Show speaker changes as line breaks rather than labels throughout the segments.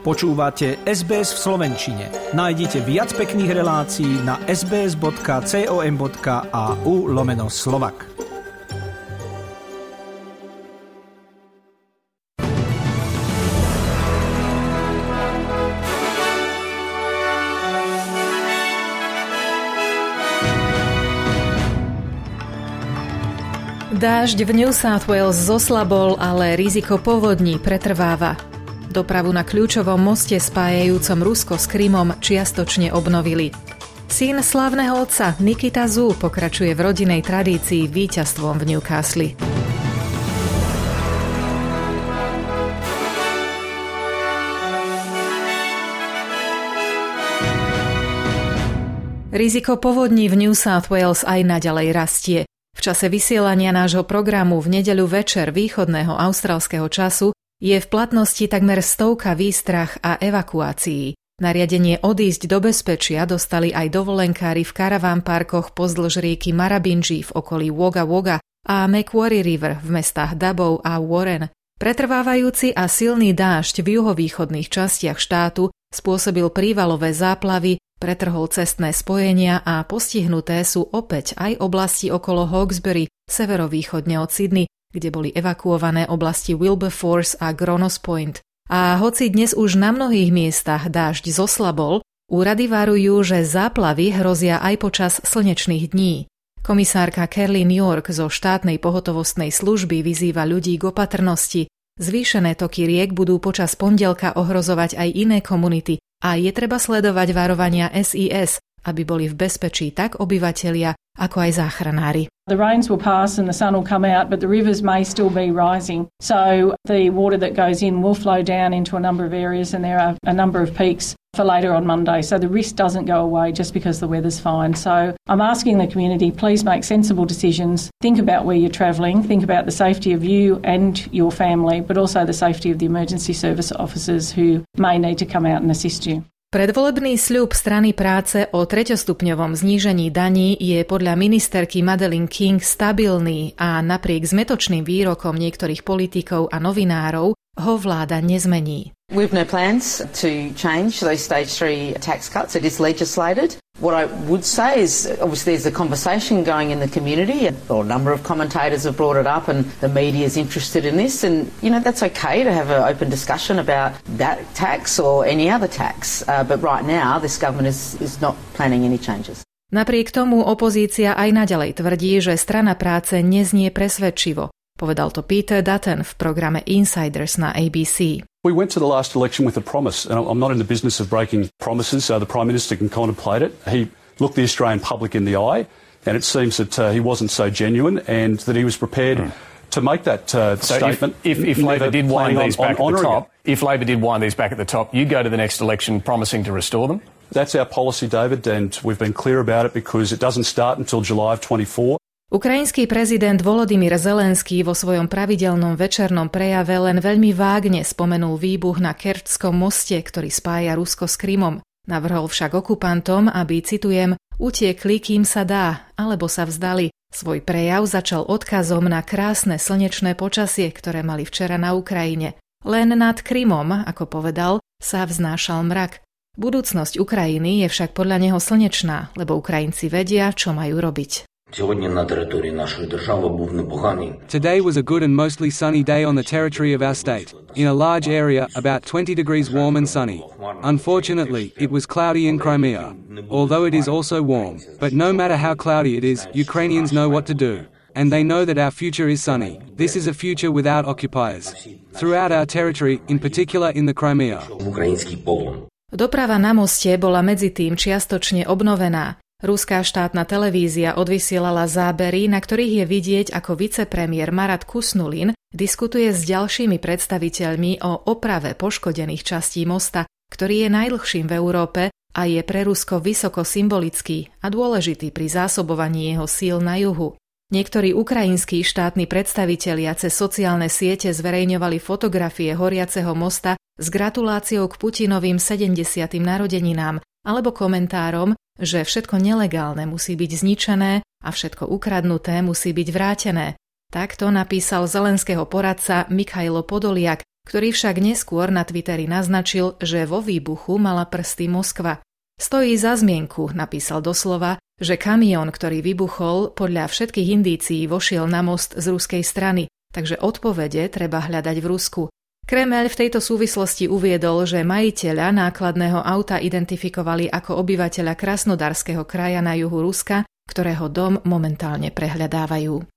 Počúvate SBS v Slovenčine. Nájdite viac pekných relácií na sbs.com.au lomeno slovak.
Dážď v New South Wales zoslabol, ale riziko povodní pretrváva. Dopravu na kľúčovom moste spájajúcom Rusko s Krymom čiastočne obnovili. Syn slavného otca Nikita Zú pokračuje v rodinej tradícii víťazstvom v Newcastle. Riziko povodní v New South Wales aj naďalej rastie. V čase vysielania nášho programu v nedeľu večer východného austrálskeho času je v platnosti takmer stovka výstrach a evakuácií. Nariadenie odísť do bezpečia dostali aj dovolenkári v karaván parkoch pozdĺž rieky Marabinji v okolí Woga Woga a Macquarie River v mestách Dubov a Warren. Pretrvávajúci a silný dážď v juhovýchodných častiach štátu spôsobil prívalové záplavy, pretrhol cestné spojenia a postihnuté sú opäť aj oblasti okolo Hawkesbury, severovýchodne od Sydney, kde boli evakuované oblasti Wilberforce a Gronos Point. A hoci dnes už na mnohých miestach dážď zoslabol, úrady varujú, že záplavy hrozia aj počas slnečných dní. Komisárka Kerlin York zo štátnej pohotovostnej služby vyzýva ľudí k opatrnosti. Zvýšené toky riek budú počas pondelka ohrozovať aj iné komunity a je treba sledovať varovania SIS, aby boli v bezpečí tak obyvatelia, ako aj záchranári.
The rains will pass and the sun will come out, but the rivers may still be rising. So the water that goes in will flow down into a number of areas, and there are a number of peaks for later on Monday. So the risk doesn't go away just because the weather's fine. So I'm asking the community, please make sensible decisions. Think about where you're travelling. Think about the safety of you and your family, but also the safety of the emergency service officers who may need to come out and assist you.
Predvolebný sľub strany práce o treťostupňovom znížení daní je podľa ministerky Madeline King stabilný a napriek zmetočným výrokom niektorých politikov a novinárov ho vláda nezmení.
We've no plans to change those stage three tax cuts. It is legislated. What I would say is obviously there's a conversation going in the community. Well, a number of commentators have brought it up and the media is interested in this. And, you know, that's okay to have an open discussion about that tax or any other tax. Uh, but right now, this government is, is not planning any changes.
Napriek tomu opozícia aj naďalej tvrdí, že strana práce neznie presvedčivo. Povedal to Peter Dutton v programe Insiders na ABC.
We went to the last election with a promise, and I'm not in the business of breaking promises. so the Prime Minister can contemplate it. He looked the Australian public in the eye, and it seems that uh, he wasn't so genuine and that he was prepared mm. to make that uh, so statement.
If, if, if Labor did wind these back on, at the top, it. if Labor did wind these back at the top, you'd go to the next election promising to restore them?
That's our policy, David, and we've been clear about it because it doesn't start until July of 24.
Ukrajinský prezident Volodymyr Zelenský vo svojom pravidelnom večernom prejave len veľmi vágne spomenul výbuch na Kerčskom moste, ktorý spája Rusko s Krymom. Navrhol však okupantom, aby, citujem, utiekli, kým sa dá, alebo sa vzdali. Svoj prejav začal odkazom na krásne slnečné počasie, ktoré mali včera na Ukrajine. Len nad Krymom, ako povedal, sa vznášal mrak. Budúcnosť Ukrajiny je však podľa neho slnečná, lebo Ukrajinci vedia, čo majú robiť.
Today was a good and mostly sunny day on the territory of our state. In a large area, about 20 degrees warm and sunny. Unfortunately, it was cloudy in Crimea. Although it is also warm, but no matter how cloudy it is, Ukrainians know what to do. And they know that our future is sunny. This is a future without occupiers. Throughout our territory, in particular in the Crimea.
Doprava na moste bola medzi tým čiastočne obnovená. Ruská štátna televízia odvysielala zábery, na ktorých je vidieť, ako vicepremiér Marat Kusnulin diskutuje s ďalšími predstaviteľmi o oprave poškodených častí mosta, ktorý je najdlhším v Európe a je pre Rusko vysoko symbolický a dôležitý pri zásobovaní jeho síl na juhu. Niektorí ukrajinskí štátni predstavitelia cez sociálne siete zverejňovali fotografie horiaceho mosta s gratuláciou k Putinovým 70. narodeninám alebo komentárom, že všetko nelegálne musí byť zničené a všetko ukradnuté musí byť vrátené. Takto napísal zelenského poradca Mikhailo Podoliak ktorý však neskôr na Twitteri naznačil, že vo výbuchu mala prsty Moskva. Stojí za zmienku, napísal doslova, že kamión, ktorý vybuchol, podľa všetkých indícií vošiel na most z ruskej strany, takže odpovede treba hľadať v Rusku. Kremel v tejto súvislosti uviedol, že majiteľa nákladného auta identifikovali ako obyvateľa Krasnodarského kraja na juhu Ruska, ktorého dom momentálne prehľadávajú.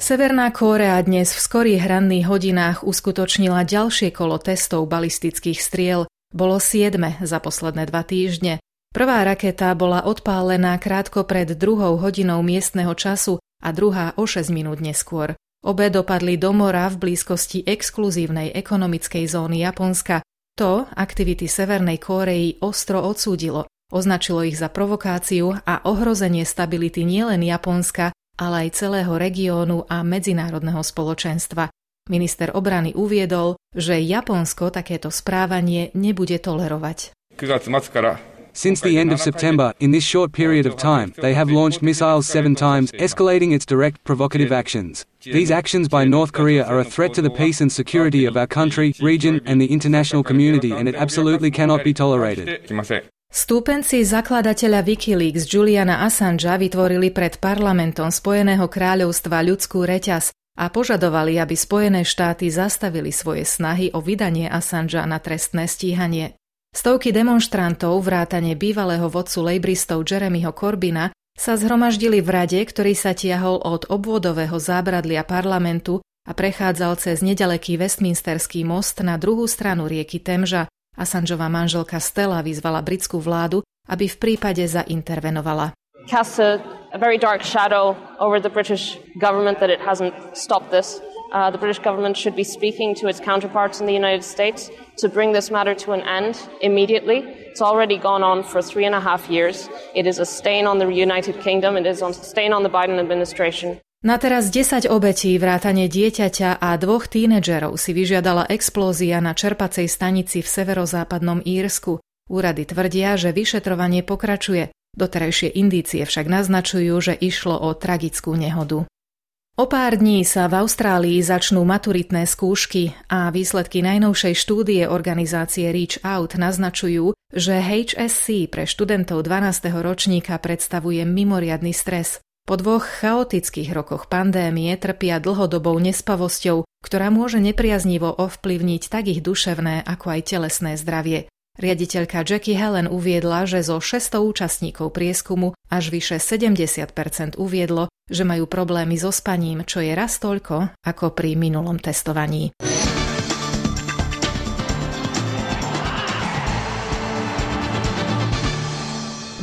Severná Kórea dnes v skorých hranných hodinách uskutočnila ďalšie kolo testov balistických striel. Bolo siedme za posledné dva týždne. Prvá raketa bola odpálená krátko pred druhou hodinou miestneho času a druhá o 6 minút neskôr. Obe dopadli do mora v blízkosti exkluzívnej ekonomickej zóny Japonska. To aktivity Severnej Kórei ostro odsúdilo. Označilo ich za provokáciu a ohrozenie stability nielen Japonska, ale aj celého regiónu a medzinárodného spoločenstva. Minister obrany uviedol, že Japonsko takéto správanie nebude tolerovať.
Since the end of September, in this short period of time, they have launched missiles seven times, escalating its direct provocative actions. These actions by North Korea are a threat to the peace and security of our country, region, and the international community, and it absolutely cannot be tolerated.
Stúpenci zakladateľa Wikileaks Juliana Assangea vytvorili pred parlamentom Spojeného kráľovstva ľudskú reťaz a požadovali, aby Spojené štáty zastavili svoje snahy o vydanie Assangea na trestné stíhanie. Stovky demonstrantov, vrátane bývalého vodcu lejbristov Jeremyho Corbina, sa zhromaždili v rade, ktorý sa tiahol od obvodového zábradlia parlamentu a prechádzal cez nedaleký Westminsterský most na druhú stranu rieky Temža, Assangeová manželka Stella vyzvala britskú vládu, aby v prípade zaintervenovala.
Casts a, a very dark shadow over the British government that it hasn't stopped this. Uh, the British government should be speaking to its counterparts in the United States to bring this matter to an end immediately. It's already gone on for three and a half years. It is a stain on the United Kingdom. It is a stain on the Biden administration.
Na teraz 10 obetí, vrátane dieťaťa a dvoch tínedžerov si vyžiadala explózia na čerpacej stanici v severozápadnom Írsku. Úrady tvrdia, že vyšetrovanie pokračuje. Doterajšie indície však naznačujú, že išlo o tragickú nehodu. O pár dní sa v Austrálii začnú maturitné skúšky a výsledky najnovšej štúdie organizácie Reach Out naznačujú, že HSC pre študentov 12. ročníka predstavuje mimoriadny stres. Po dvoch chaotických rokoch pandémie trpia dlhodobou nespavosťou, ktorá môže nepriaznivo ovplyvniť tak ich duševné ako aj telesné zdravie. Riaditeľka Jackie Helen uviedla, že zo 600 účastníkov prieskumu až vyše 70% uviedlo, že majú problémy so spaním, čo je raz toľko ako pri minulom testovaní.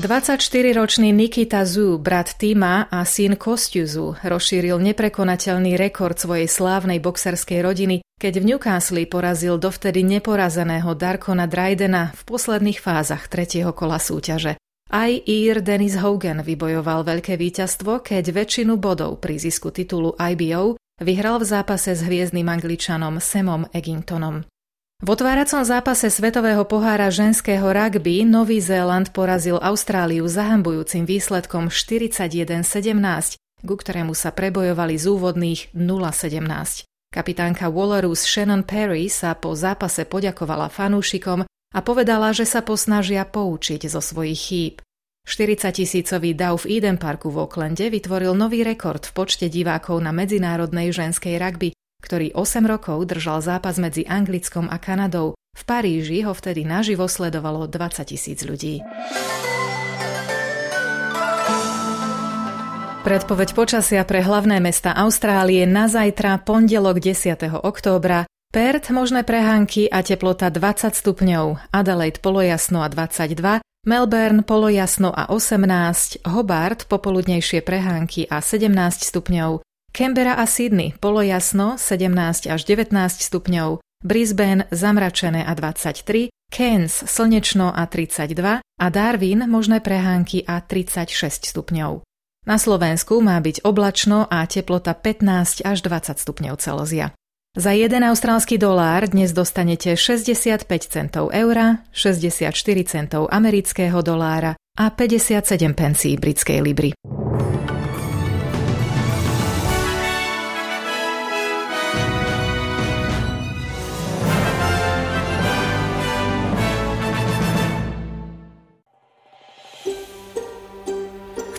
24-ročný Nikita Zhu, brat Tima a syn Kostiuzu, rozšíril neprekonateľný rekord svojej slávnej boxerskej rodiny, keď v Newcastle porazil dovtedy neporazeného Darkona Drydena v posledných fázach tretieho kola súťaže. Aj Ír Dennis Hogan vybojoval veľké víťazstvo, keď väčšinu bodov pri zisku titulu IBO vyhral v zápase s hviezdnym angličanom Samom Eggingtonom. V otváracom zápase Svetového pohára ženského rugby Nový Zéland porazil Austráliu zahambujúcim výsledkom 41-17, ku ktorému sa prebojovali z úvodných 0-17. Kapitánka Wallerus Shannon Perry sa po zápase poďakovala fanúšikom a povedala, že sa posnažia poučiť zo svojich chýb. 40 tisícový dav v Eden Parku v Aucklande vytvoril nový rekord v počte divákov na medzinárodnej ženskej rugby ktorý 8 rokov držal zápas medzi Anglickom a Kanadou. V Paríži ho vtedy naživo sledovalo 20 tisíc ľudí. Predpoveď počasia pre hlavné mesta Austrálie na zajtra, pondelok 10. októbra. Perth možné prehánky a teplota 20 stupňov, Adelaide polojasno a 22, Melbourne polojasno a 18, Hobart popoludnejšie prehánky a 17 stupňov, Canberra a Sydney polojasno 17 až 19 stupňov, Brisbane zamračené a 23, Cairns slnečno a 32 a Darwin možné prehánky a 36 stupňov. Na Slovensku má byť oblačno a teplota 15 až 20 stupňov Celzia. Za 1 austrálsky dolár dnes dostanete 65 centov eura, 64 centov amerického dolára a 57 pencí britskej libry.